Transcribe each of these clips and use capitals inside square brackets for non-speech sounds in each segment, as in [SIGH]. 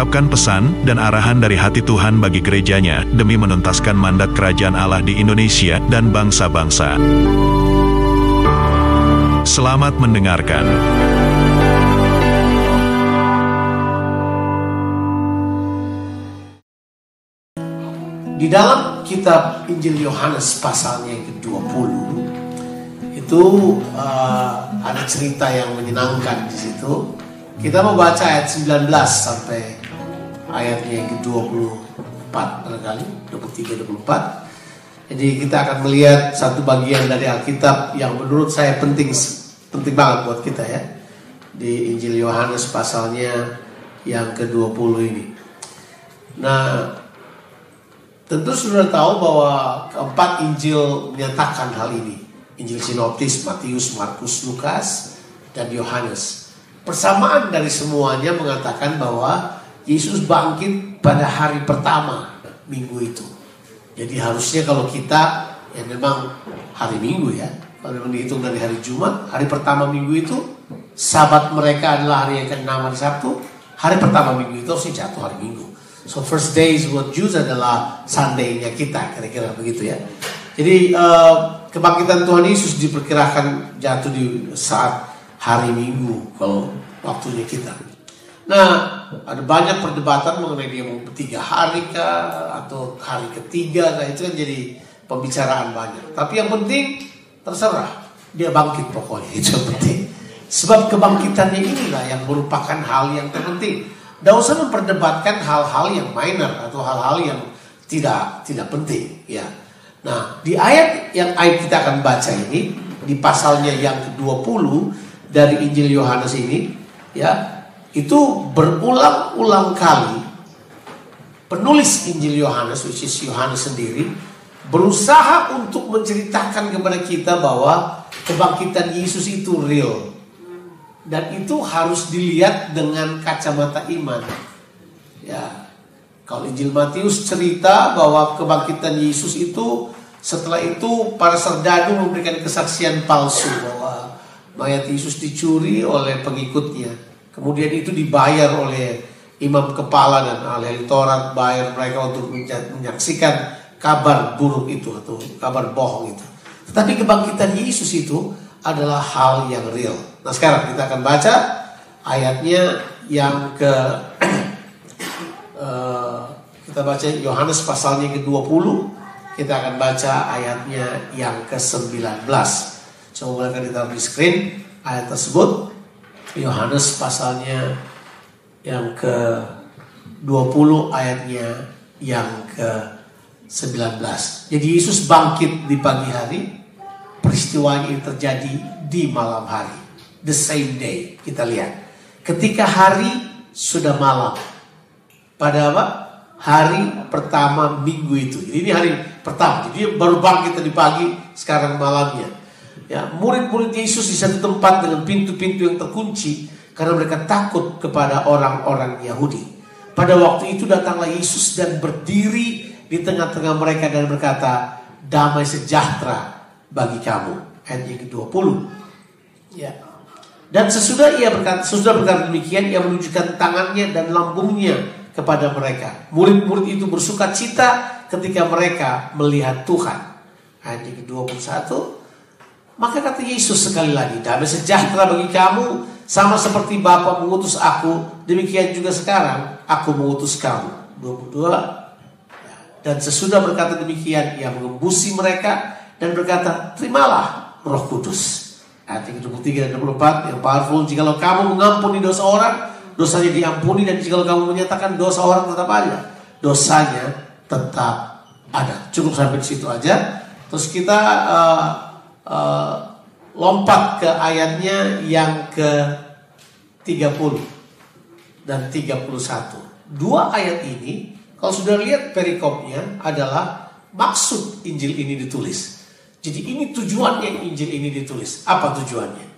mengungkapkan pesan dan arahan dari hati Tuhan bagi gerejanya demi menuntaskan mandat kerajaan Allah di Indonesia dan bangsa-bangsa. Selamat mendengarkan. Di dalam kitab Injil Yohanes pasalnya yang ke-20 itu uh, ada cerita yang menyenangkan di situ. Kita mau baca ayat 19 sampai ayatnya yang ke-24 barangkali, 23 24. Jadi kita akan melihat satu bagian dari Alkitab yang menurut saya penting penting banget buat kita ya. Di Injil Yohanes pasalnya yang ke-20 ini. Nah, Tentu sudah tahu bahwa keempat Injil menyatakan hal ini. Injil Sinoptis, Matius, Markus, Lukas, dan Yohanes. Persamaan dari semuanya mengatakan bahwa Yesus bangkit pada hari pertama minggu itu. Jadi harusnya kalau kita, ya memang hari minggu ya, kalau memang dihitung dari hari Jumat, hari pertama minggu itu, sabat mereka adalah hari yang ke-6 hari Sabtu, hari pertama minggu itu harusnya jatuh hari minggu. So first days buat Jews adalah Sunday-nya kita, kira-kira begitu ya. Jadi uh, kebangkitan Tuhan Yesus diperkirakan jatuh di saat hari Minggu kalau waktunya kita. Nah, ada banyak perdebatan mengenai dia mau tiga hari kah atau hari ketiga, nah itu kan jadi pembicaraan banyak. Tapi yang penting terserah dia bangkit pokoknya [LAUGHS] itu yang penting. Sebab kebangkitannya inilah yang merupakan hal yang terpenting. Tidak usah memperdebatkan hal-hal yang minor atau hal-hal yang tidak tidak penting ya. Nah, di ayat yang ayat kita akan baca ini di pasalnya yang ke-20 dari Injil Yohanes ini ya, itu berulang-ulang kali penulis Injil Yohanes which is Yohanes sendiri berusaha untuk menceritakan kepada kita bahwa kebangkitan Yesus itu real dan itu harus dilihat dengan kacamata iman. Ya, kalau Injil Matius cerita bahwa kebangkitan Yesus itu setelah itu para serdadu memberikan kesaksian palsu bahwa mayat Yesus dicuri oleh pengikutnya. Kemudian itu dibayar oleh imam kepala dan ahli bayar mereka untuk menyaksikan kabar buruk itu atau kabar bohong itu. Tetapi kebangkitan Yesus itu adalah hal yang real. Nah sekarang kita akan baca ayatnya yang ke uh, [CLEARS THROAT] kita baca Yohanes pasalnya ke-20 kita akan baca ayatnya yang ke-19 coba boleh ditaruh di screen ayat tersebut Yohanes pasalnya yang ke-20 ayatnya yang ke-19 jadi Yesus bangkit di pagi hari peristiwa ini terjadi di malam hari the same day. Kita lihat. Ketika hari sudah malam. Pada apa? Hari pertama minggu itu. Jadi ini hari pertama. Jadi baru bangkit tadi pagi, sekarang malamnya. Ya, murid-murid Yesus di satu tempat dengan pintu-pintu yang terkunci karena mereka takut kepada orang-orang Yahudi. Pada waktu itu datanglah Yesus dan berdiri di tengah-tengah mereka dan berkata, "Damai sejahtera bagi kamu." Ayat yang ke-20. Ya. Dan sesudah ia berkata, sesudah berkata demikian, ia menunjukkan tangannya dan lambungnya kepada mereka. Murid-murid itu bersuka cita ketika mereka melihat Tuhan. Ayat yang ke-21. Maka kata Yesus sekali lagi, damai sejahtera bagi kamu, sama seperti Bapa mengutus aku, demikian juga sekarang aku mengutus kamu. 22. Dan sesudah berkata demikian, ia mengembusi mereka dan berkata, terimalah roh kudus. Ayat yang 23 dan 24 yang powerful. Jikalau kamu mengampuni dosa orang, dosanya diampuni. Dan jikalau kamu menyatakan dosa orang tetap ada, dosanya tetap ada. Cukup sampai di situ aja. Terus kita uh, uh, lompat ke ayatnya yang ke 30 dan 31. Dua ayat ini, kalau sudah lihat perikopnya adalah maksud Injil ini ditulis. Jadi ini tujuannya Injil ini ditulis. Apa tujuannya?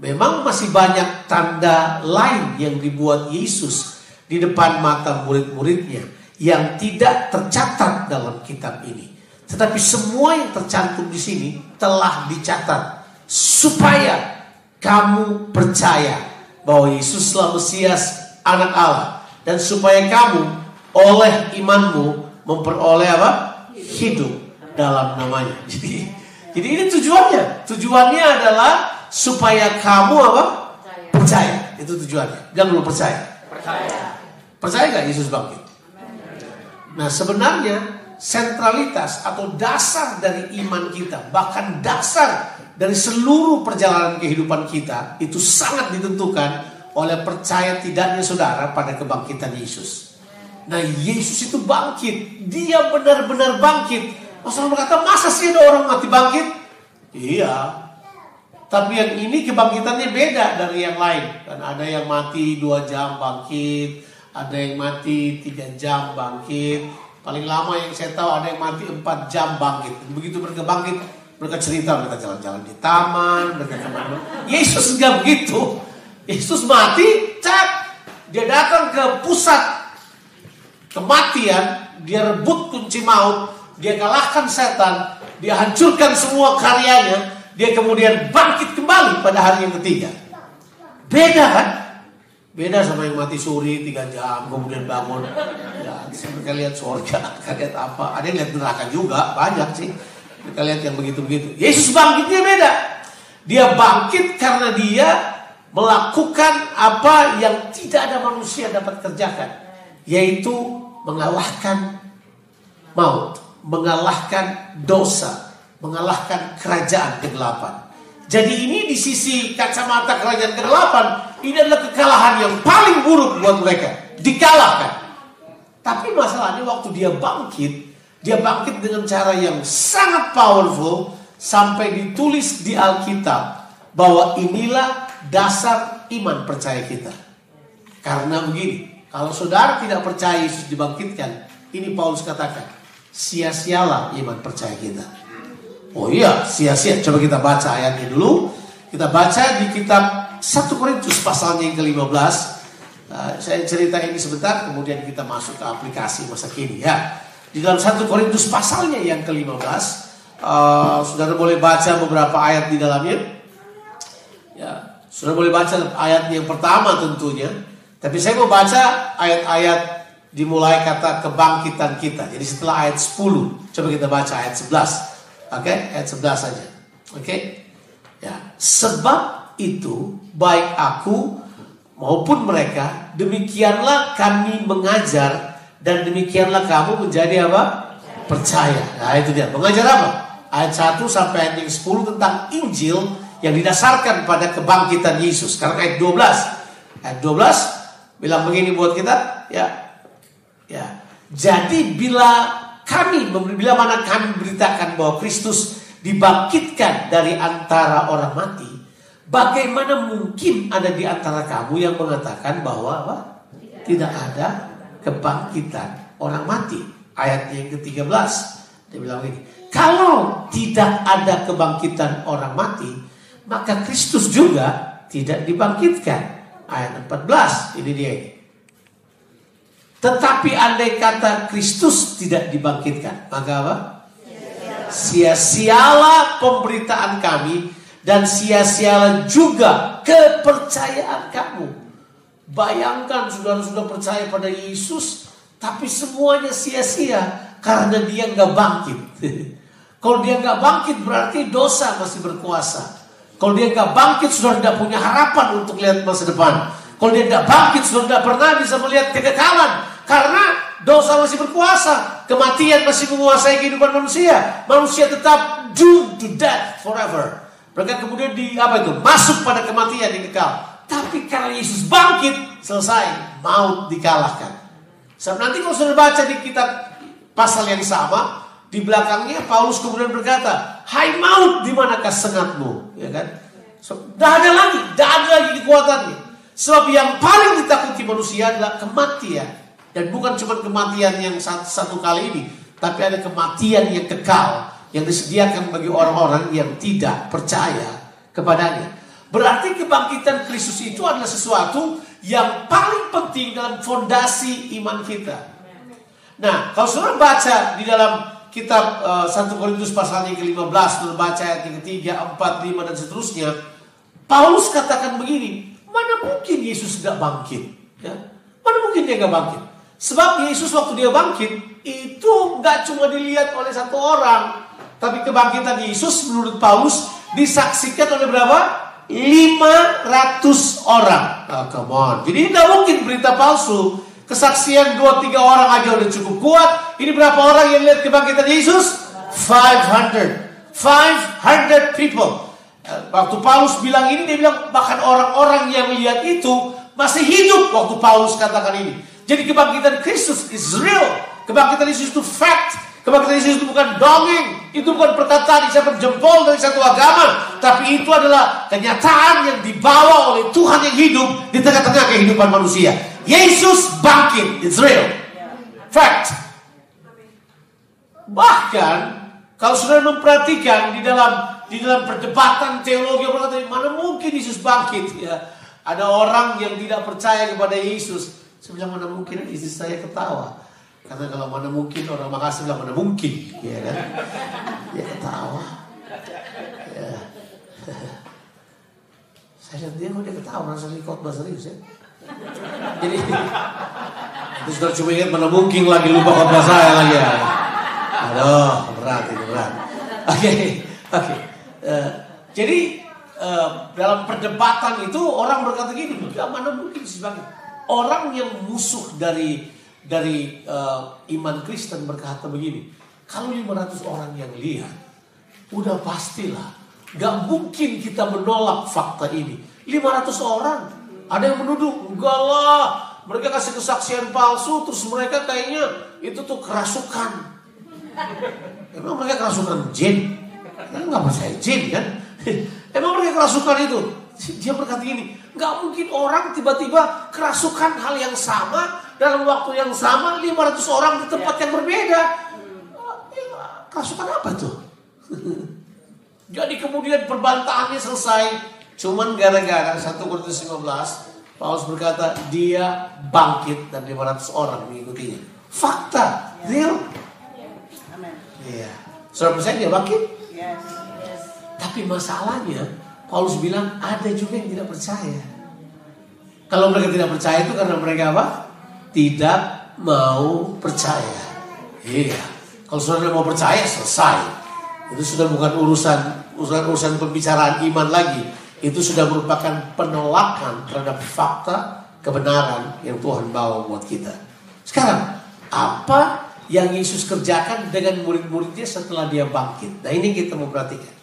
Memang masih banyak tanda lain yang dibuat Yesus di depan mata murid-muridnya yang tidak tercatat dalam kitab ini. Tetapi semua yang tercantum di sini telah dicatat supaya kamu percaya bahwa Yesus adalah Mesias anak Allah dan supaya kamu oleh imanmu memperoleh apa? hidup dalam namanya. [LAUGHS] Jadi jadi ini tujuannya. Tujuannya adalah supaya kamu apa? Percaya. percaya. Itu tujuannya. Jangan lupa percaya. Percaya. Percaya gak Yesus bangkit? Nah sebenarnya sentralitas atau dasar dari iman kita, bahkan dasar dari seluruh perjalanan kehidupan kita itu sangat ditentukan oleh percaya tidaknya saudara pada kebangkitan Yesus. Nah Yesus itu bangkit, dia benar-benar bangkit. Rasulullah berkata, masa sih ada orang mati bangkit? Iya, tapi yang ini kebangkitannya beda dari yang lain. Dan ada yang mati dua jam bangkit, ada yang mati tiga jam bangkit. Paling lama yang saya tahu ada yang mati empat jam bangkit. Begitu mereka bangkit, mereka cerita, mereka jalan-jalan di taman, mereka ke mana. Yesus nggak begitu. Yesus mati, cap. Dia datang ke pusat kematian, dia rebut kunci maut, dia kalahkan setan, dia hancurkan semua karyanya, dia kemudian bangkit kembali pada hari yang ketiga. Beda kan? Beda sama yang mati suri tiga jam kemudian bangun. Ya, mereka lihat surga, mereka [LAUGHS] lihat apa? Ada yang lihat neraka juga, banyak sih. Mereka lihat yang begitu-begitu. Yesus bangkitnya beda. Dia bangkit karena dia melakukan apa yang tidak ada manusia dapat kerjakan, yaitu mengalahkan maut, mengalahkan dosa, mengalahkan kerajaan ke-8. Jadi ini di sisi kacamata kerajaan ke-8 ini adalah kekalahan yang paling buruk buat mereka, dikalahkan. Tapi masalahnya waktu dia bangkit, dia bangkit dengan cara yang sangat powerful sampai ditulis di Alkitab bahwa inilah dasar iman percaya kita. Karena begini, kalau saudara tidak percaya Yesus dibangkitkan, ini Paulus katakan, sia-sialah iman percaya kita. Oh iya, sia-sia. Coba kita baca ayatnya dulu. Kita baca di kitab 1 Korintus pasalnya yang ke-15. Uh, saya cerita ini sebentar, kemudian kita masuk ke aplikasi masa kini ya. Di dalam 1 Korintus pasalnya yang ke-15, uh, saudara boleh baca beberapa ayat di dalamnya. Ya, saudara boleh baca ayat yang pertama tentunya. Tapi saya mau baca ayat-ayat dimulai kata kebangkitan kita. Jadi setelah ayat 10, coba kita baca ayat 11. Oke, okay? ayat 11 saja. Oke. Okay? Ya, sebab itu baik aku maupun mereka demikianlah kami mengajar dan demikianlah kamu menjadi apa? Percaya. Nah, itu dia. Mengajar apa? Ayat 1 sampai ayat yang 10 tentang Injil yang didasarkan pada kebangkitan Yesus. Sekarang ayat 12. Ayat 12 bilang begini buat kita, ya. Ya. Jadi bila kami, bila mana kami beritakan bahwa Kristus dibangkitkan dari antara orang mati, bagaimana mungkin ada di antara kamu yang mengatakan bahwa apa? Tidak ada kebangkitan orang mati. Ayat yang ke-13 dia bilang ini, kalau tidak ada kebangkitan orang mati, maka Kristus juga tidak dibangkitkan. Ayat 14, ini dia ini. Tetapi andai kata Kristus tidak dibangkitkan, maka apa? Sia-sialah pemberitaan kami dan sia-sialah juga kepercayaan kamu. Bayangkan saudara sudah percaya pada Yesus, tapi semuanya sia-sia karena dia nggak bangkit. [LAUGHS] Kalau dia nggak bangkit berarti dosa masih berkuasa. Kalau dia nggak bangkit sudah tidak punya harapan untuk lihat masa depan. Kalau dia tidak bangkit sudah tidak pernah bisa melihat kekekalan. Karena dosa masih berkuasa. Kematian masih menguasai kehidupan manusia. Manusia tetap doomed to death forever. Mereka kemudian di apa itu? Masuk pada kematian yang kekal. Tapi karena Yesus bangkit, selesai. Maut dikalahkan. So, nanti kalau sudah baca di kitab pasal yang sama, di belakangnya Paulus kemudian berkata, Hai maut, di manakah sengatmu? Ya kan? So, ada lagi, tidak ada lagi kekuatannya. Sebab yang paling ditakuti manusia adalah kematian. Dan bukan cuma kematian yang satu, kali ini, tapi ada kematian yang kekal yang disediakan bagi orang-orang yang tidak percaya kepadanya. Berarti kebangkitan Kristus itu adalah sesuatu yang paling penting dalam fondasi iman kita. Nah, kalau saudara baca di dalam kitab uh, 1 Korintus pasal yang ke-15, saudara baca ayat yang ketiga, 4, 5, dan seterusnya, Paulus katakan begini, mana mungkin Yesus tidak bangkit? Ya? Mana mungkin dia nggak bangkit? Sebab Yesus waktu dia bangkit, itu nggak cuma dilihat oleh satu orang, tapi kebangkitan Yesus menurut Paulus disaksikan oleh berapa? 500 orang. Oh, come on. Jadi tidak mungkin berita palsu. Kesaksian dua tiga orang aja udah cukup kuat. Ini berapa orang yang lihat kebangkitan Yesus? 500. 500 people. Eh, waktu Paulus bilang ini, dia bilang bahkan orang-orang yang lihat itu masih hidup waktu Paulus katakan ini. Jadi kebangkitan Kristus is real. Kebangkitan Yesus itu fact. Kebangkitan Yesus itu bukan dongeng. Itu bukan perkataan isyarat jempol dari satu agama. Tapi itu adalah kenyataan yang dibawa oleh Tuhan yang hidup di tengah-tengah kehidupan manusia. Yesus bangkit. It's real. Fact. Bahkan kalau sudah memperhatikan di dalam di dalam perdebatan teologi berkata mana mungkin Yesus bangkit ya ada orang yang tidak percaya kepada Yesus bilang mana mungkin? Istri saya ketawa. Karena kalau mana mungkin orang Makassar bilang mana mungkin? Ya kan? Ya ketawa. Ya. [LAUGHS] saya lihat dia kok dia ketawa rasa khotbah serius ya. Jadi itu sudah cuma ingat mana mungkin lagi lupa khotbah saya lagi. Ya aduh berat itu berat. Oke okay. oke. Okay. Uh, jadi uh, dalam perdebatan itu orang berkata gini, mana mungkin sebagai orang yang musuh dari dari uh, iman Kristen berkata begini, kalau 500 orang yang lihat, udah pastilah, gak mungkin kita menolak fakta ini. 500 orang, ada yang menuduh, enggak lah, mereka kasih kesaksian palsu, terus mereka kayaknya itu tuh kerasukan. Emang mereka kerasukan jin? Kan nggak percaya jin kan? [LAUGHS] Emang mereka kerasukan itu? Dia berkata gini, nggak mungkin orang tiba-tiba kerasukan hal yang sama dalam waktu yang sama 500 orang di tempat yang berbeda. Kerasukan apa tuh? [LAUGHS] Jadi kemudian perbantahannya selesai. Cuman gara-gara 1 Korintus 15 Paulus berkata dia bangkit dan 500 orang mengikutinya. Fakta, real. Iya. Saudara percaya dia bangkit? Tapi masalahnya Paulus bilang ada juga yang tidak percaya. Kalau mereka tidak percaya itu karena mereka apa? Tidak mau percaya. Iya. Kalau saudara mau percaya selesai. Itu sudah bukan urusan urusan urusan pembicaraan iman lagi. Itu sudah merupakan penolakan terhadap fakta kebenaran yang Tuhan bawa buat kita. Sekarang apa yang Yesus kerjakan dengan murid-muridnya setelah dia bangkit. Nah ini kita mau perhatikan.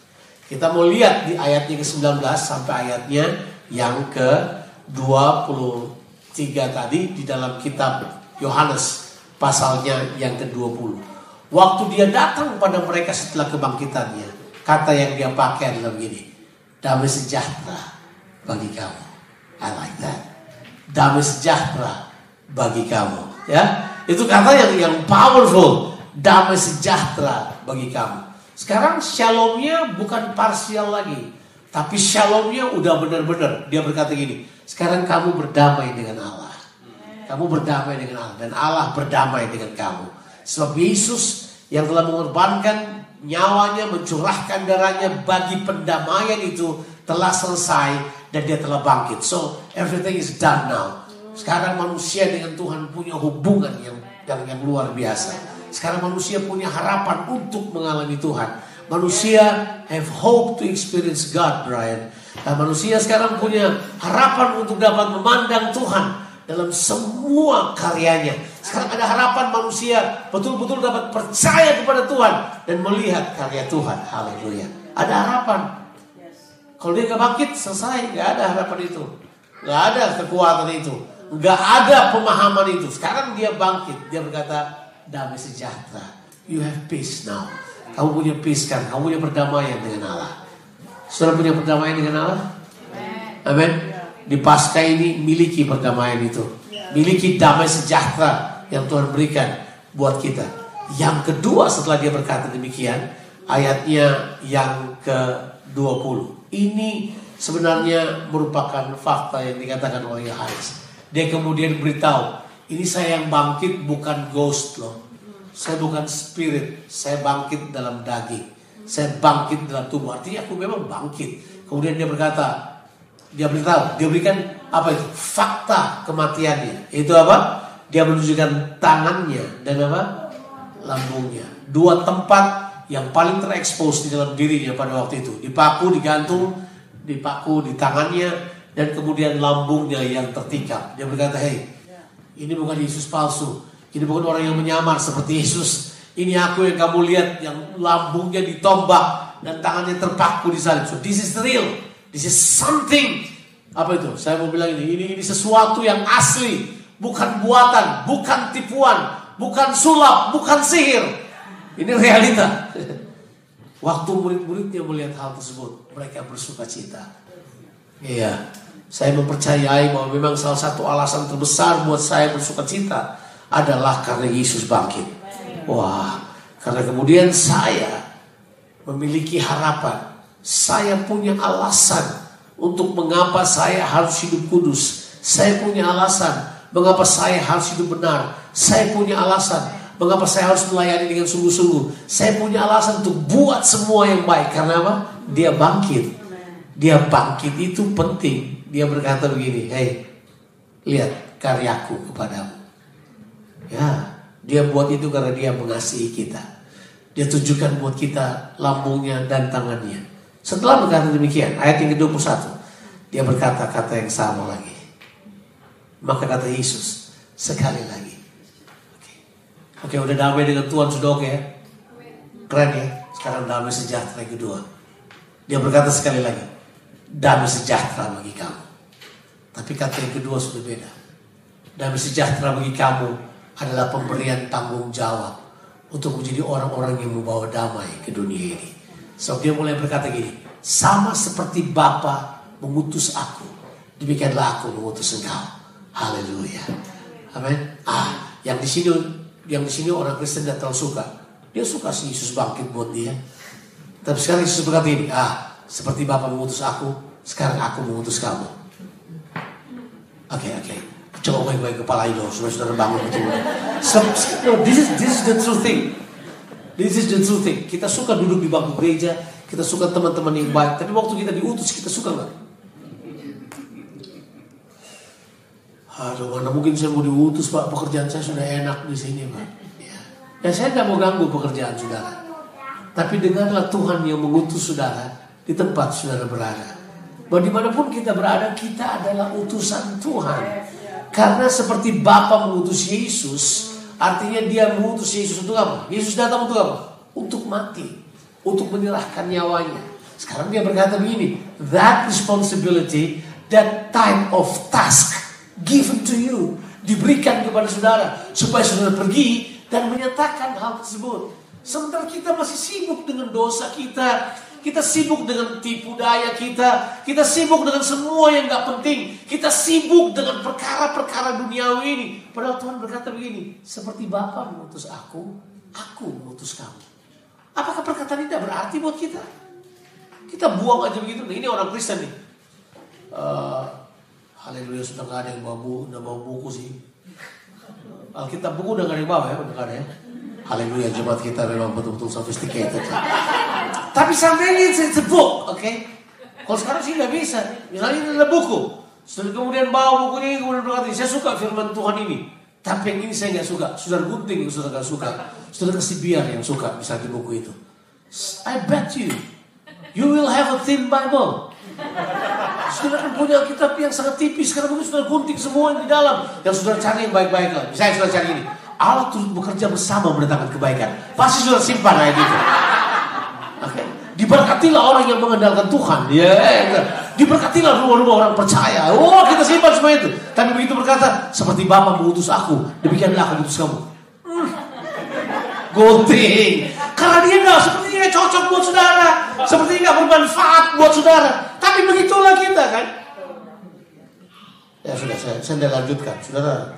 Kita mau lihat di ayatnya ke-19 sampai ayatnya yang ke-23 tadi di dalam kitab Yohanes pasalnya yang ke-20. Waktu dia datang pada mereka setelah kebangkitannya, kata yang dia pakai adalah begini. Damai sejahtera bagi kamu. I like that. Damai sejahtera bagi kamu. Ya, itu kata yang yang powerful, damai sejahtera bagi kamu. Sekarang shalomnya bukan parsial lagi, tapi shalomnya udah benar-benar. Dia berkata gini, sekarang kamu berdamai dengan Allah. Kamu berdamai dengan Allah dan Allah berdamai dengan kamu. Sebab Yesus yang telah mengorbankan nyawanya, mencurahkan darahnya bagi pendamaian itu telah selesai dan dia telah bangkit. So everything is done now. Sekarang manusia dengan Tuhan punya hubungan yang yang, yang luar biasa. Sekarang manusia punya harapan untuk mengalami Tuhan. Manusia have hope to experience God, Brian. Dan manusia sekarang punya harapan untuk dapat memandang Tuhan dalam semua karyanya. Sekarang ada harapan manusia betul-betul dapat percaya kepada Tuhan dan melihat karya Tuhan. Haleluya. Ada harapan. Kalau dia gak bangkit, selesai. Gak ada harapan itu. Gak ada kekuatan itu. Nggak ada pemahaman itu. Sekarang dia bangkit. Dia berkata, damai sejahtera. You have peace now. Kamu punya peace kan. Kamu punya perdamaian dengan Allah. Sudah punya perdamaian dengan Allah? Amin. Di pasca ini miliki perdamaian itu. Miliki damai sejahtera yang Tuhan berikan buat kita. Yang kedua setelah dia berkata demikian, ayatnya yang ke-20. Ini sebenarnya merupakan fakta yang dikatakan oleh Yohanes. Dia kemudian beritahu, ini saya yang bangkit bukan ghost loh. Saya bukan spirit, saya bangkit dalam daging. Saya bangkit dalam tubuh. Artinya aku memang bangkit. Kemudian dia berkata, dia beritahu, dia berikan apa itu? Fakta kematiannya. Itu apa? Dia menunjukkan tangannya dan apa? Lambungnya. Dua tempat yang paling terekspos di dalam dirinya pada waktu itu. Dipaku, digantung, dipaku di tangannya dan kemudian lambungnya yang tertikam. Dia berkata, hei, ini bukan Yesus palsu. Ini bukan orang yang menyamar seperti Yesus. Ini aku yang kamu lihat yang lambungnya ditombak dan tangannya terpaku di salib. So this is real. This is something. Apa itu? Saya mau bilang ini, ini, ini sesuatu yang asli. Bukan buatan, bukan tipuan, bukan sulap, bukan sihir. Ini realita. [LAUGHS] Waktu murid-muridnya melihat hal tersebut, mereka bersuka cita. Iya, saya mempercayai bahwa memang salah satu alasan terbesar buat saya bersuka cita adalah karena Yesus bangkit. Wah, karena kemudian saya memiliki harapan. Saya punya alasan untuk mengapa saya harus hidup kudus. Saya punya alasan mengapa saya harus hidup benar. Saya punya alasan mengapa saya harus melayani dengan sungguh-sungguh. Saya punya alasan untuk buat semua yang baik. Karena apa? Dia bangkit. Dia bangkit itu penting. Dia berkata begini, hei, lihat karyaku kepadamu. Ya, dia buat itu karena dia mengasihi kita. Dia tunjukkan buat kita lambungnya dan tangannya. Setelah berkata demikian, ayat yang ke-21, dia berkata kata yang sama lagi. Maka kata Yesus, sekali lagi. Oke, Oke udah damai dengan Tuhan sudah oke ya? Keren ya? Sekarang damai sejahtera yang kedua. Dia berkata sekali lagi, damai sejahtera bagi kamu. Tapi kata yang kedua sudah beda. Damai sejahtera bagi kamu adalah pemberian tanggung jawab untuk menjadi orang-orang yang membawa damai ke dunia ini. So dia mulai berkata gini, sama seperti Bapa mengutus aku, demikianlah aku mengutus engkau. Haleluya. Amin. Ah, yang di sini yang di sini orang Kristen tidak terlalu suka. Dia suka sih Yesus bangkit buat dia. Tapi sekarang Yesus berkata ini, ah, seperti Bapa mengutus aku, sekarang aku mengutus kamu. Oke, okay, oke. Okay. Coba baik-baik kepala itu, saudara-saudara bangun betul. So, no, this is this is the true thing. This is the true thing. Kita suka duduk di bangku gereja, kita suka teman-teman yang baik, tapi waktu kita diutus kita suka nggak? Aduh, mana mungkin saya mau diutus pak, pekerjaan saya sudah enak di sini pak. Ya, ya saya nggak mau ganggu pekerjaan saudara. Tapi dengarlah Tuhan yang mengutus saudara di tempat saudara berada. Bahwa di mana pun kita berada, kita adalah utusan Tuhan. Karena seperti Bapa mengutus Yesus, artinya dia mengutus Yesus untuk apa? Yesus datang untuk apa? Untuk mati, untuk menyerahkan nyawanya. Sekarang dia berkata begini, that responsibility, that type of task given to you, diberikan kepada saudara supaya saudara pergi dan menyatakan hal tersebut. Sementara kita masih sibuk dengan dosa kita, kita sibuk dengan tipu daya kita. Kita sibuk dengan semua yang gak penting. Kita sibuk dengan perkara-perkara duniawi ini. Padahal Tuhan berkata begini. Seperti Bapa mengutus aku, aku mengutus kamu. Apakah perkataan ini tidak berarti buat kita? Kita buang aja begitu. Nah, ini orang Kristen nih. Uh, Haleluya sudah gak ada yang bawa buku, udah bawa buku sih. Alkitab buku udah gak ada yang bawa ya, udah ya. Haleluya jemaat kita memang betul-betul sophisticated. Tapi seandainya it's, it's a book, oke? Okay? Kalau sekarang sih nggak bisa. Misalnya ini adalah buku. Setelah kemudian bawa buku ini kemudian berkata, saya suka firman Tuhan ini. Tapi yang ini saya nggak suka. Sudah gunting yang sudah nggak suka. Sudah kasih biar yang suka misalnya buku itu. I bet you, you will have a thin Bible. Sudah kan punya kitab yang sangat tipis karena mungkin sudah gunting semua yang di dalam. Yang sudah cari yang baik-baik. Misalnya sudah cari ini. Allah turut bekerja bersama mendatangkan kebaikan. Pasti sudah simpan ayat itu. Diberkatilah orang yang mengandalkan Tuhan. Ya. Yeah. Diberkatilah rumah-rumah orang percaya. Oh kita simpan semua itu. Tapi begitu berkata, seperti Bapak mengutus aku, demikianlah aku mengutus kamu. Hmm. Karena dia nggak sepertinya cocok buat saudara. Sepertinya nggak bermanfaat buat saudara. Tapi begitulah kita kan. Ya sudah, saya, saya lanjutkan. Saudara,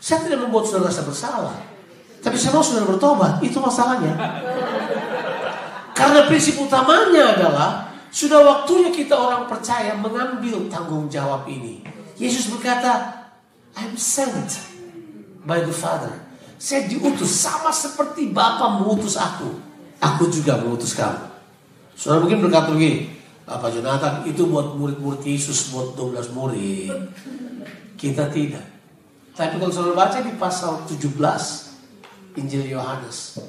saya tidak membuat saudara rasa bersalah. Tapi saya mau sudah bertobat, itu masalahnya. Karena prinsip utamanya adalah sudah waktunya kita orang percaya mengambil tanggung jawab ini. Yesus berkata, I'm sent by the Father. Saya diutus sama seperti Bapa mengutus aku. Aku juga mengutus kamu. Saudara mungkin berkata begini, Pak Jonathan itu buat murid-murid Yesus, buat 12 murid. Kita tidak. Tapi kalau saudara baca di pasal 17 Injil Yohanes,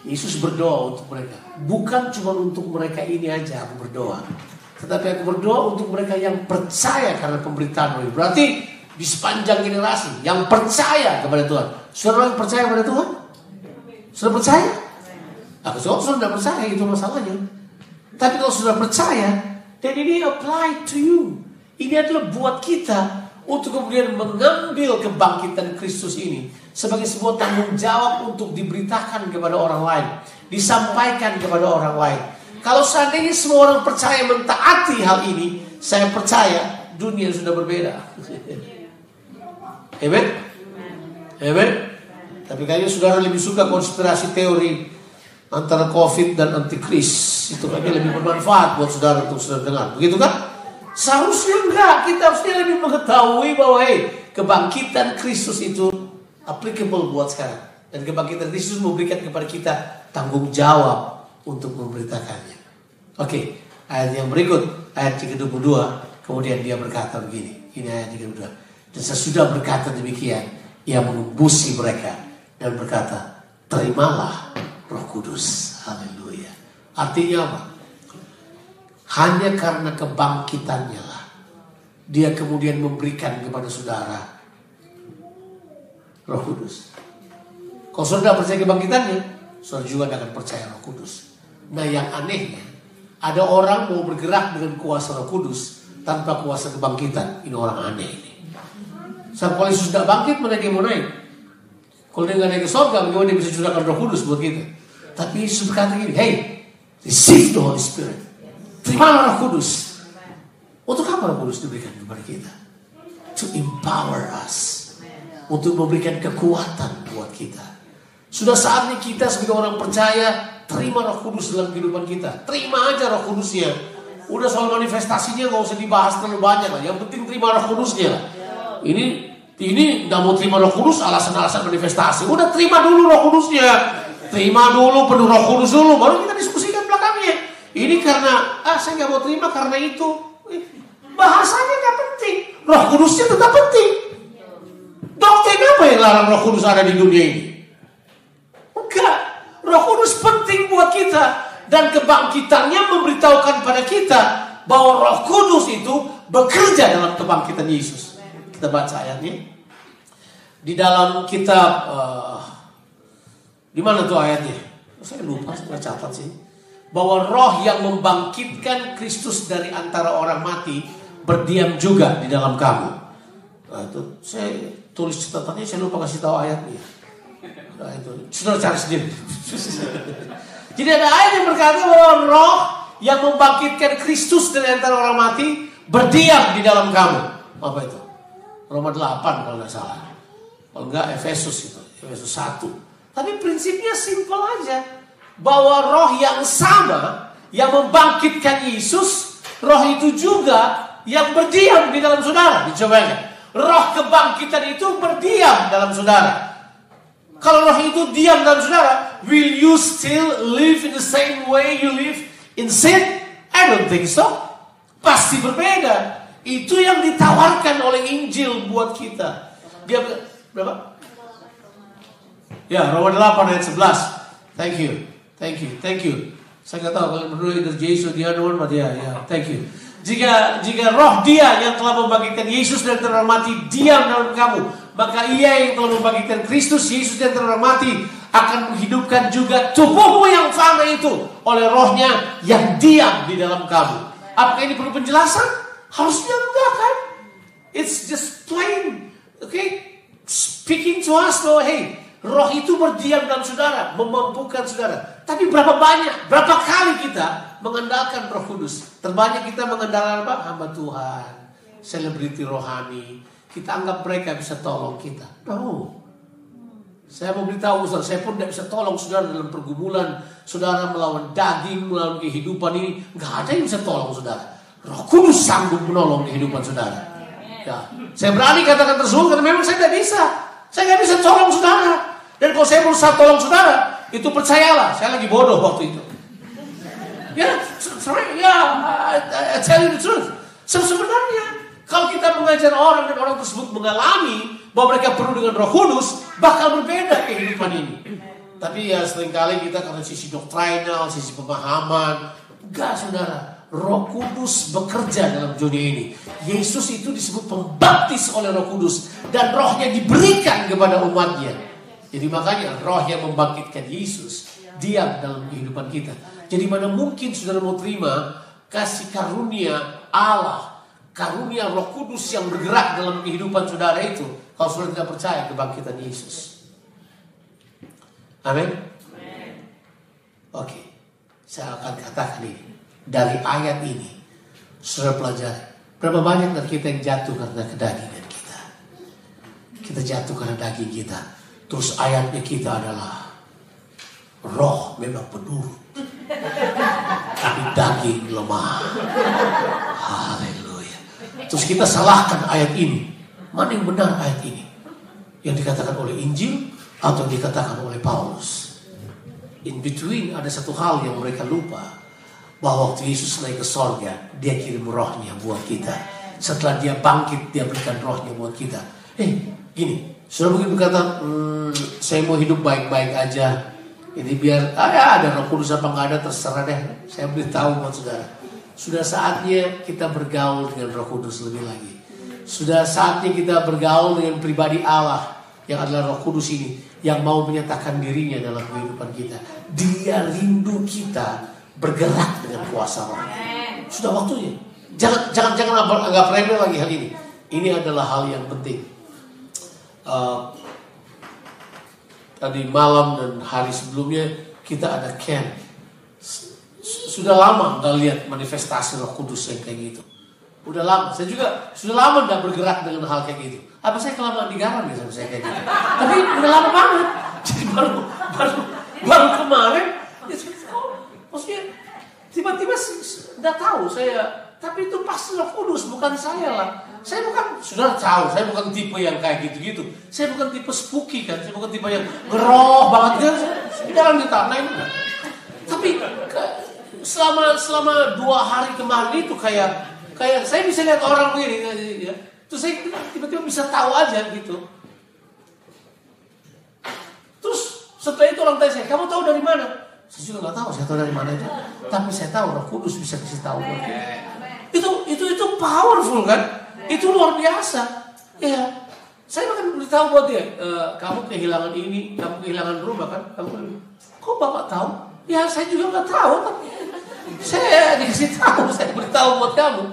Yesus berdoa untuk mereka. Bukan cuma untuk mereka ini aja aku berdoa. Tetapi aku berdoa untuk mereka yang percaya karena pemberitaan. Berarti di sepanjang generasi yang percaya kepada Tuhan. Saudara percaya kepada Tuhan? Sudah percaya? Aku jawab sudah tidak percaya itu masalahnya. Tapi kalau sudah percaya, dan ini apply to you. Ini adalah buat kita untuk kemudian mengambil kebangkitan Kristus ini sebagai sebuah tanggung jawab untuk diberitakan kepada orang lain, disampaikan kepada orang lain. Kalau seandainya semua orang percaya mentaati hal ini, saya percaya dunia sudah berbeda. [LAUGHS] Amen. Amen. Tapi kayaknya saudara lebih suka konspirasi teori antara COVID dan antikris. Itu kayaknya lebih bermanfaat buat saudara untuk saudara dengar. Begitu kan? Seharusnya enggak. Kita harusnya lebih mengetahui bahwa hey, kebangkitan Kristus itu applicable buat sekarang. Dan kebangkitan Kristus memberikan kepada kita tanggung jawab untuk memberitakannya. Oke, ayat yang berikut, ayat yang ke-22, kemudian dia berkata begini. Ini ayat yang ke-22. Dan sesudah berkata demikian, ia mengembusi mereka dan berkata, terimalah roh kudus. Haleluya. Artinya apa? Hanya karena kebangkitannya lah. Dia kemudian memberikan kepada saudara roh kudus. Kalau saudara percaya kebangkitannya, saudara juga akan percaya roh kudus. Nah yang anehnya, ada orang mau bergerak dengan kuasa roh kudus tanpa kuasa kebangkitan. Ini orang aneh ini. Saat kalau Yesus tidak bangkit, mana dia mau naik? Kalau dia nggak naik ke surga, bagaimana dia bisa curahkan roh kudus buat kita? Tapi Yesus berkata gini, hey, receive the Holy Spirit. Terima roh kudus. Untuk apa roh kudus diberikan kepada kita? To empower us untuk memberikan kekuatan buat kita. Sudah saatnya kita sebagai orang percaya terima Roh Kudus dalam kehidupan kita. Terima aja Roh Kudusnya. Udah soal manifestasinya nggak usah dibahas terlalu banyak lah. Yang penting terima Roh Kudusnya. Ini ini nggak mau terima Roh Kudus alasan-alasan manifestasi. Udah terima dulu Roh Kudusnya. Terima dulu penuh Roh Kudus dulu baru kita diskusikan belakangnya. Ini karena ah saya nggak mau terima karena itu. Bahasanya nggak penting. Roh Kudusnya tetap penting. Doktrin apa yang larang roh kudus ada di dunia ini? Enggak. Roh kudus penting buat kita. Dan kebangkitannya memberitahukan pada kita bahwa roh kudus itu bekerja dalam kebangkitan Yesus. Kita baca ayatnya. Di dalam kitab, uh, di mana tuh ayatnya? Saya lupa, saya catat sih. Bahwa roh yang membangkitkan Kristus dari antara orang mati berdiam juga di dalam kamu. Nah, itu saya tulis catatannya saya lupa kasih tahu ayatnya. Nah itu, sudah cari sendiri. [LAUGHS] Jadi ada ayat yang berkata bahwa roh yang membangkitkan Kristus dari antara orang mati berdiam di dalam kamu. Apa itu? Roma 8 kalau nggak salah. Kalau nggak Efesus itu, Efesus 1. Tapi prinsipnya simpel aja. Bahwa roh yang sama yang membangkitkan Yesus, roh itu juga yang berdiam di dalam saudara. Dicoba ya roh kebangkitan itu berdiam dalam saudara. Kalau roh itu diam dalam saudara, will you still live in the same way you live in sin? I don't think so. Pasti berbeda. Itu yang ditawarkan oleh Injil buat kita. Dia berapa? Ya, Roma 8 ayat 11. Thank you. Thank you. Thank you. Saya nggak kalau berdua itu Yesus dia one, ya, ya. Thank you. Jika jika roh dia yang telah membangkitkan Yesus dari orang mati diam dalam kamu, maka ia yang telah membangkitkan Kristus Yesus dari orang mati akan menghidupkan juga tubuhmu yang fana itu oleh rohnya yang diam di dalam kamu. Apakah ini perlu penjelasan? Harusnya enggak kan? It's just plain, okay? Speaking to us bahwa hey, roh itu berdiam dalam saudara, memampukan saudara. Tapi berapa banyak, berapa kali kita mengandalkan Roh Kudus. Terbanyak kita mengandalkan apa? Hamba Tuhan, selebriti rohani. Kita anggap mereka bisa tolong kita. No. Saya mau beritahu Ustaz, saya pun tidak bisa tolong saudara dalam pergumulan saudara melawan daging, melawan kehidupan ini. Nggak ada yang bisa tolong saudara. Roh Kudus sanggup menolong kehidupan saudara. Ya, saya berani katakan tersebut karena memang saya tidak bisa. Saya nggak bisa tolong saudara. Dan kalau saya berusaha tolong saudara, itu percayalah, saya lagi bodoh waktu itu. Ya, sorry, ya, I, I tell you the truth. Sebenarnya kalau kita mengajar orang dan orang tersebut mengalami bahwa mereka penuh dengan Roh Kudus, bakal berbeda kehidupan ini. Tapi ya sering kali kita karena sisi doktrinal, sisi pemahaman, enggak saudara. Roh Kudus bekerja dalam dunia ini. Yesus itu disebut pembaptis oleh Roh Kudus dan rohnya diberikan kepada umatnya. Jadi makanya roh yang membangkitkan Yesus diam dalam kehidupan kita. Jadi mana mungkin saudara mau terima kasih karunia Allah, karunia Roh Kudus yang bergerak dalam kehidupan saudara itu kalau saudara tidak percaya kebangkitan Yesus. Amin. Oke, saya akan katakan ini dari ayat ini, saudara pelajari berapa banyak dari kita yang jatuh karena kedagingan kita. Kita jatuh karena daging kita. Terus ayatnya kita adalah roh memang penurut, tapi daging lemah. Haleluya. Terus kita salahkan ayat ini. Mana yang benar ayat ini? Yang dikatakan oleh Injil atau dikatakan oleh Paulus. In between ada satu hal yang mereka lupa. Bahwa waktu Yesus naik ke sorga, dia kirim rohnya buat kita. Setelah dia bangkit, dia berikan rohnya buat kita. Eh, gini, sudah mungkin berkata, hmm, saya mau hidup baik-baik aja. Ini biar ada ada roh kudus apa nggak ada terserah deh. Saya beritahu buat saudara. Sudah saatnya kita bergaul dengan roh kudus lebih lagi. Sudah saatnya kita bergaul dengan pribadi Allah yang adalah roh kudus ini. Yang mau menyatakan dirinya dalam kehidupan kita. Dia rindu kita bergerak dengan kuasa roh. Sudah waktunya. Jangan jangan jangan anggap remeh lagi hal ini. Ini adalah hal yang penting. Uh, tadi malam dan hari sebelumnya kita ada camp. Sudah lama nggak lihat manifestasi Roh Kudus yang kayak gitu. Udah lama. Saya juga sudah lama nggak bergerak dengan hal kayak gitu. Apa saya kelamaan di garam ya sama saya kayak gitu. Tapi udah lama banget. [LAUGHS] Jadi baru baru baru kemarin. Ya, maksudnya tiba-tiba nggak tahu saya. Tapi itu pasti Roh Kudus bukan saya lah. Saya bukan sudah tahu. Saya bukan tipe yang kayak gitu-gitu. Saya bukan tipe spooky kan. Saya bukan tipe yang ngeroh banget kan. Saya dalam di tanah itu. Tapi selama selama dua hari kemarin itu kayak kayak saya bisa lihat orang begini ya. Terus saya tiba-tiba bisa tahu aja gitu. Terus setelah itu orang tanya saya, kamu tahu dari mana? Saya juga nggak tahu, saya tahu dari mana itu. Tapi saya tahu Roh Kudus bisa kasih tahu. Itu itu itu powerful kan? Itu luar biasa. Ya, saya akan beritahu buat dia, e, kamu kehilangan ini, kamu kehilangan rumah kan? Kamu, kok bapak tahu? Ya saya juga nggak tahu, tapi saya dikasih tahu, [LAUGHS] saya beritahu buat kamu.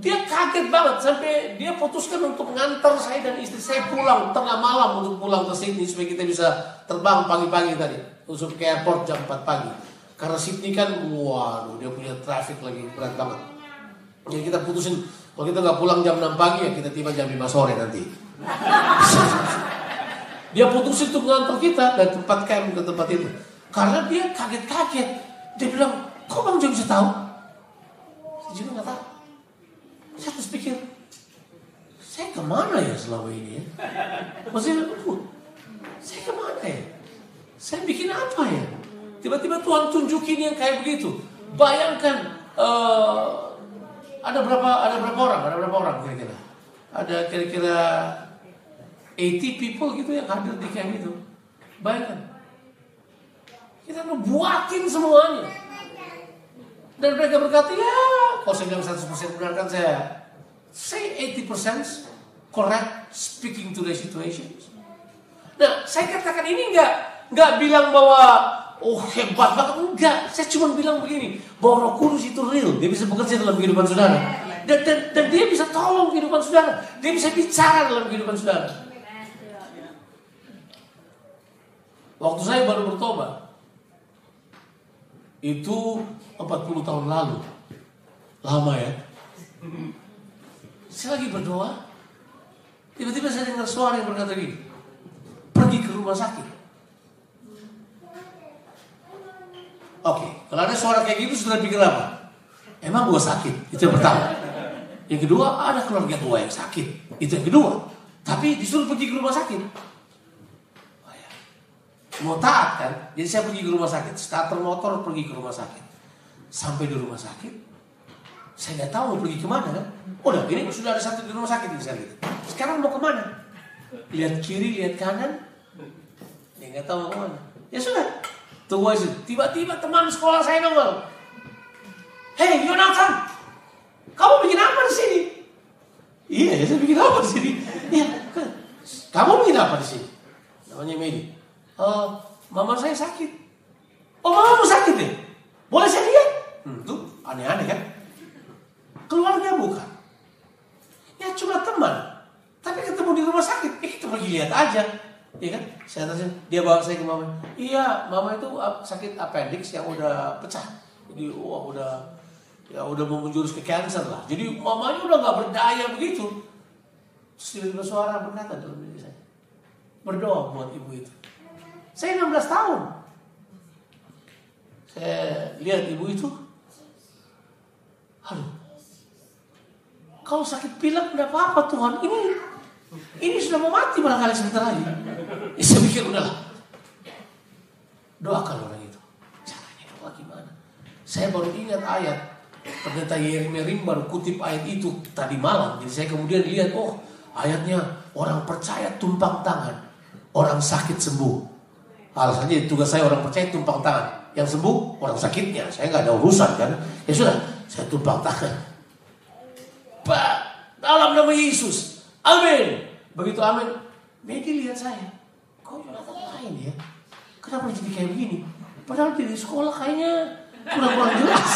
Dia kaget banget sampai dia putuskan untuk mengantar saya dan istri saya pulang tengah malam untuk pulang ke Sydney supaya kita bisa terbang pagi-pagi tadi untuk ke airport jam 4 pagi. Karena Sydney kan, waduh dia punya traffic lagi berat banget. Jadi kita putusin kalau kita nggak pulang jam 6 pagi ya kita tiba jam 5 sore nanti. [LAUGHS] dia putusin untuk mengantar kita dari tempat camp ke tempat itu. Karena dia kaget-kaget. Dia bilang, kok bang Jom bisa tahu? Saya juga nggak tahu. Saya terus pikir, saya ke mana ya selama ini ya? Maksudnya, uh, saya ke mana ya? Saya bikin apa ya? Tiba-tiba Tuhan tunjukin yang kayak begitu. Bayangkan, uh, ada berapa ada berapa orang? Ada berapa orang kira-kira? Ada kira-kira 80 people gitu yang hadir di camp itu. Bayangkan. Kita ngebuatin semuanya. Dan mereka berkata, ya, kalau saya bilang 100% benar kan saya, say 80% correct speaking to the situation. Nah, saya katakan ini enggak, enggak bilang bahwa oh hebat banget enggak. Saya cuma bilang begini, bahwa Roh Kudus itu real, dia bisa bekerja dalam kehidupan saudara. Dan, dan, dan dia bisa tolong kehidupan saudara. Dia bisa bicara dalam kehidupan saudara. Waktu saya baru bertobat, itu 40 tahun lalu. Lama ya. Saya lagi berdoa. Tiba-tiba saya dengar suara yang berkata gini. Pergi ke rumah sakit. Oke, kalau ada suara kayak gitu sudah pikir apa? Emang gua sakit? Itu yang pertama. Yang kedua, ada keluarga gua yang sakit. Itu yang kedua. Tapi disuruh pergi ke rumah sakit. Oh ya. Mau taat kan? Jadi saya pergi ke rumah sakit, starter motor pergi ke rumah sakit. Sampai di rumah sakit, saya nggak tahu mau pergi ke mana kan? Udah, ini sudah ada satu di rumah sakit misalnya gitu. Sekarang mau ke mana? Lihat kiri, lihat kanan, dia nggak tahu mau ke mana. Ya sudah, tunggu aja. Tiba-tiba teman sekolah saya nongol. Hei, Yonatan, kamu bikin apa di sini? Iya, ya, saya bikin apa di sini? Iya, kan. Kamu bikin apa di sini? Namanya Medi. Oh, mama saya sakit. Oh, mama sakit ya? Boleh saya lihat? Hmm, tuh aneh-aneh kan? Keluarga bukan. Ya cuma teman. Tapi ketemu di rumah sakit, eh, kita pergi lihat aja. Iya kan? Saya tanya, dia bawa saya ke mama. Iya, mama itu sakit appendix yang udah pecah. Jadi wah udah ya udah mau menjurus ke cancer lah. Jadi mamanya udah nggak berdaya begitu. Terus suara berkata dalam diri saya, berdoa buat ibu itu. Saya 16 tahun. Saya lihat ibu itu, aduh, kalau sakit pilek tidak apa-apa Tuhan. Ini ini sudah mau mati barangkali sebentar lagi. Ya, saya pikir udahlah. Doakan orang itu. Caranya doa gimana? Saya baru ingat ayat. Pendeta Yeremia baru kutip ayat itu tadi malam. Jadi saya kemudian lihat, oh ayatnya orang percaya tumpang tangan. Orang sakit sembuh. Alasannya tugas saya orang percaya tumpang tangan. Yang sembuh orang sakitnya. Saya nggak ada urusan kan. Ya sudah, saya tumpang tangan. Pak, dalam nama Yesus. Amin. Begitu amin. Medi lihat saya. Kok Jonathan lain ya? Kenapa jadi kayak begini? Padahal di sekolah kayaknya kurang-kurang jelas.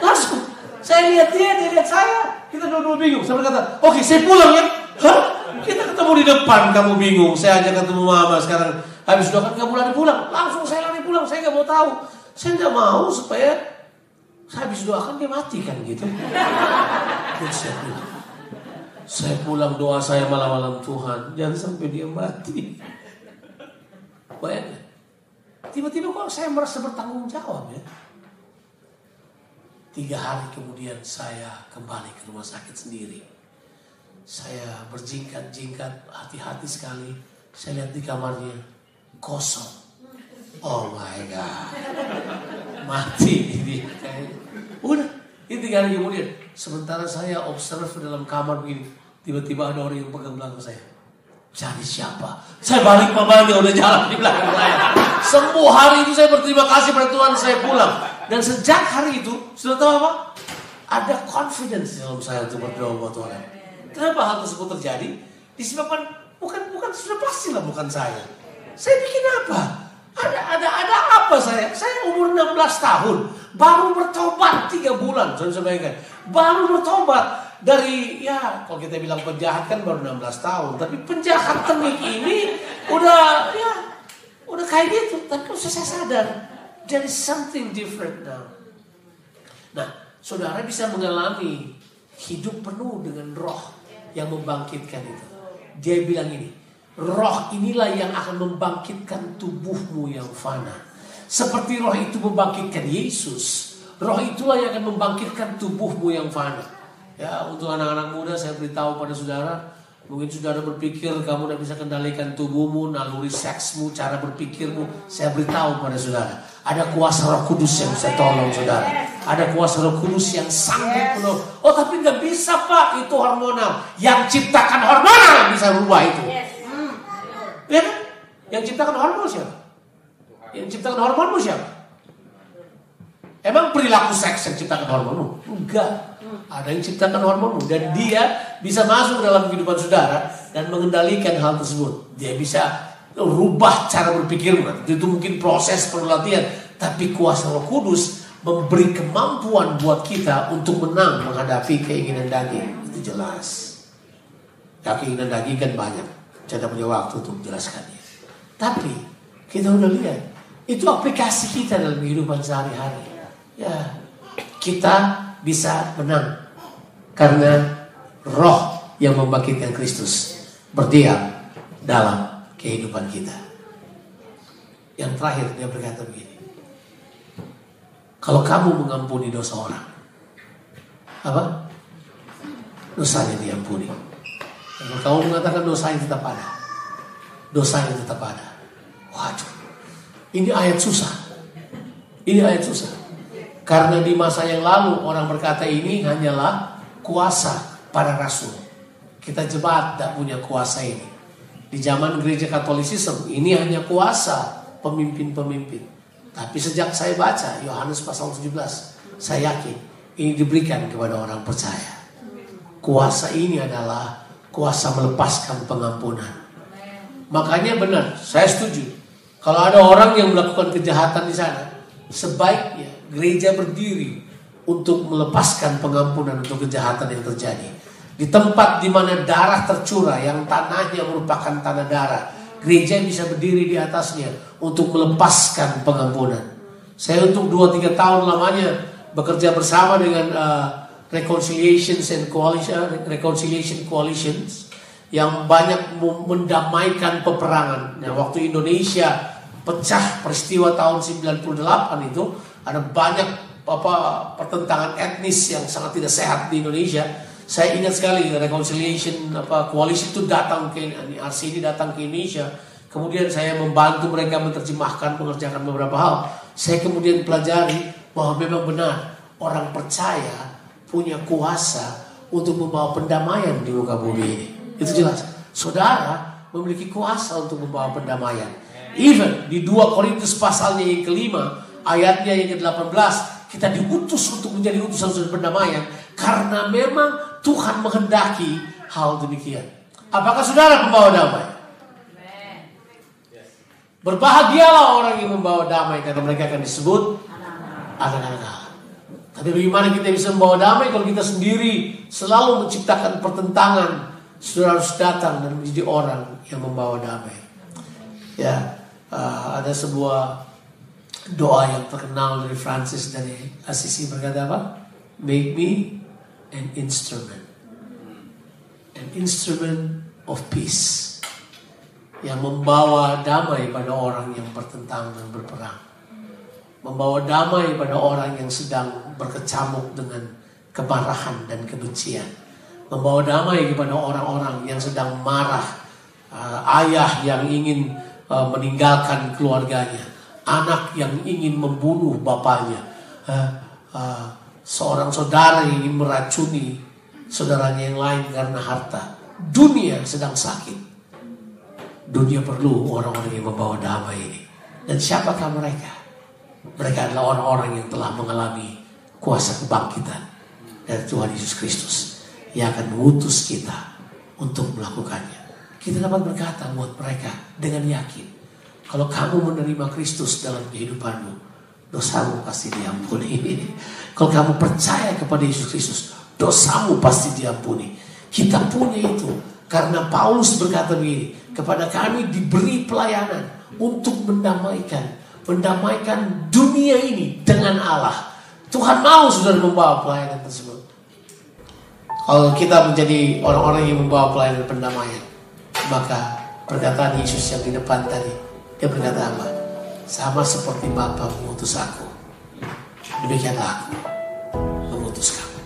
Langsung. Saya lihat dia, dia lihat saya. Kita dua-dua bingung. Saya berkata, oke saya pulang ya. Hah? Kita ketemu di depan, kamu bingung. Saya hanya ketemu mama sekarang. Habis doa kan kamu lari pulang. Langsung saya lari pulang, saya nggak mau tahu. Saya nggak mau supaya saya habis doakan dia mati kan gitu. Terus saya pulang. Saya pulang doa saya malam-malam Tuhan, jangan sampai dia mati. Bayangkan. Tiba-tiba kok saya merasa bertanggung jawab ya. Tiga hari kemudian saya kembali ke rumah sakit sendiri. Saya berjingkat-jingkat, hati-hati sekali. Saya lihat di kamarnya kosong. Oh my God. Mati ini kayaknya. Ini tiga hari kemudian. Sementara saya observe dalam kamar begini. Tiba-tiba ada orang yang pegang belakang saya. Cari siapa? Saya balik mamanya udah jalan di belakang saya. Semua hari itu saya berterima kasih pada Tuhan saya pulang. Dan sejak hari itu, sudah tahu apa? Ada confidence dalam saya untuk berdoa buat Tuhan. Kenapa hal tersebut terjadi? Disebabkan bukan bukan sudah pasti lah bukan saya. Saya bikin apa? Ada ada ada apa saya? Saya umur 16 tahun, baru bertobat 3 bulan. Saya baru bertobat dari ya kalau kita bilang penjahat kan baru 16 tahun, tapi penjahat tengik ini udah ya udah kayak gitu. Tapi saya sadar there is something different now. Nah, saudara bisa mengalami hidup penuh dengan roh yang membangkitkan itu. Dia bilang ini, roh inilah yang akan membangkitkan tubuhmu yang fana. Seperti roh itu membangkitkan Yesus, roh itulah yang akan membangkitkan tubuhmu yang fana. Ya, untuk anak-anak muda saya beritahu pada saudara, mungkin saudara berpikir kamu tidak bisa kendalikan tubuhmu, naluri seksmu, cara berpikirmu. Saya beritahu pada saudara, ada kuasa Roh Kudus yang bisa tolong saudara. Ada kuasa Roh Kudus yang sanggup penuh. Oh, tapi nggak bisa Pak, itu hormonal. Yang ciptakan hormonal bisa rubah itu. Yang ciptakan hormon siapa? Yang ciptakan hormonmu siapa? Emang perilaku seks yang ciptakan hormonmu? Enggak. Ada yang ciptakan hormonmu dan dia bisa masuk dalam kehidupan saudara dan mengendalikan hal tersebut. Dia bisa rubah cara berpikirmu. Itu mungkin proses perlu. Tapi kuasa Roh Kudus memberi kemampuan buat kita untuk menang menghadapi keinginan daging. Itu jelas. Ya, keinginan daging kan banyak. Saya punya waktu untuk menjelaskannya. Tapi kita udah lihat itu aplikasi kita dalam kehidupan sehari-hari. Ya, kita bisa menang karena roh yang membangkitkan Kristus berdiam dalam kehidupan kita. Yang terakhir dia berkata begini, Kalau kamu mengampuni dosa orang, apa? Dosanya diampuni. Kalau kamu mengatakan dosanya tetap ada, dosanya tetap ada. Waduh, ini ayat susah. Ini ayat susah. Karena di masa yang lalu orang berkata ini hanyalah kuasa para rasul. Kita jemaat tidak punya kuasa ini. Di zaman gereja katolisisme ini hanya kuasa pemimpin-pemimpin. Tapi sejak saya baca Yohanes pasal 17, saya yakin ini diberikan kepada orang percaya. Kuasa ini adalah kuasa melepaskan pengampunan. Makanya benar, saya setuju. Kalau ada orang yang melakukan kejahatan di sana, sebaiknya gereja berdiri untuk melepaskan pengampunan untuk kejahatan yang terjadi. Di tempat di mana darah tercurah, yang tanahnya merupakan tanah darah, gereja bisa berdiri di atasnya untuk melepaskan pengampunan. Saya untuk 2-3 tahun lamanya bekerja bersama dengan uh, reconciliations and coalition, reconciliation coalitions yang banyak mendamaikan peperangan. Nah, waktu Indonesia pecah peristiwa tahun 98 itu ada banyak apa pertentangan etnis yang sangat tidak sehat di Indonesia. Saya ingat sekali reconciliation apa koalisi itu datang ke RC datang ke Indonesia. Kemudian saya membantu mereka menerjemahkan mengerjakan beberapa hal. Saya kemudian pelajari bahwa memang benar orang percaya punya kuasa untuk membawa pendamaian di muka bumi ini. Itu jelas. Saudara memiliki kuasa untuk membawa pendamaian. Even di 2 Korintus pasalnya yang kelima, ayatnya yang ke-18, kita diutus untuk menjadi utusan utusan pendamaian karena memang Tuhan menghendaki hal demikian. Apakah saudara pembawa damai? Berbahagialah orang yang membawa damai karena mereka akan disebut anak-anak. Tapi bagaimana kita bisa membawa damai kalau kita sendiri selalu menciptakan pertentangan? Saudara harus datang dan menjadi orang yang membawa damai. Ya, uh, ada sebuah doa yang terkenal dari Francis dari Assisi. Berkata apa? Make me an instrument, an instrument of peace yang membawa damai pada orang yang bertentang dan berperang, membawa damai pada orang yang sedang berkecamuk dengan kemarahan dan kebencian, membawa damai kepada orang-orang yang sedang marah, uh, ayah yang ingin uh, meninggalkan keluarganya, anak yang ingin membunuh bapaknya, uh, uh, seorang saudara yang ingin meracuni saudaranya yang lain karena harta. Dunia sedang sakit. Dunia perlu orang-orang yang membawa damai ini. Dan siapakah mereka? Mereka adalah orang-orang yang telah mengalami kuasa kebangkitan dari Tuhan Yesus Kristus yang akan mengutus kita untuk melakukannya. Kita dapat berkata buat mereka dengan yakin. Kalau kamu menerima Kristus dalam kehidupanmu, dosamu pasti diampuni. [LAUGHS] Kalau kamu percaya kepada Yesus Kristus, dosamu pasti diampuni. Kita punya itu. Karena Paulus berkata begini, kepada kami diberi pelayanan untuk mendamaikan. Mendamaikan dunia ini dengan Allah. Tuhan mau sudah membawa pelayanan tersebut. Kalau kita menjadi orang-orang yang membawa pelayanan pendamaian, maka perkataan Yesus yang di depan tadi, dia berkata apa? Sama seperti Bapa mengutus aku, demikianlah aku mengutus kamu.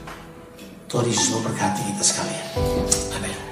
Tuhan Yesus memberkati kita sekalian. Amin.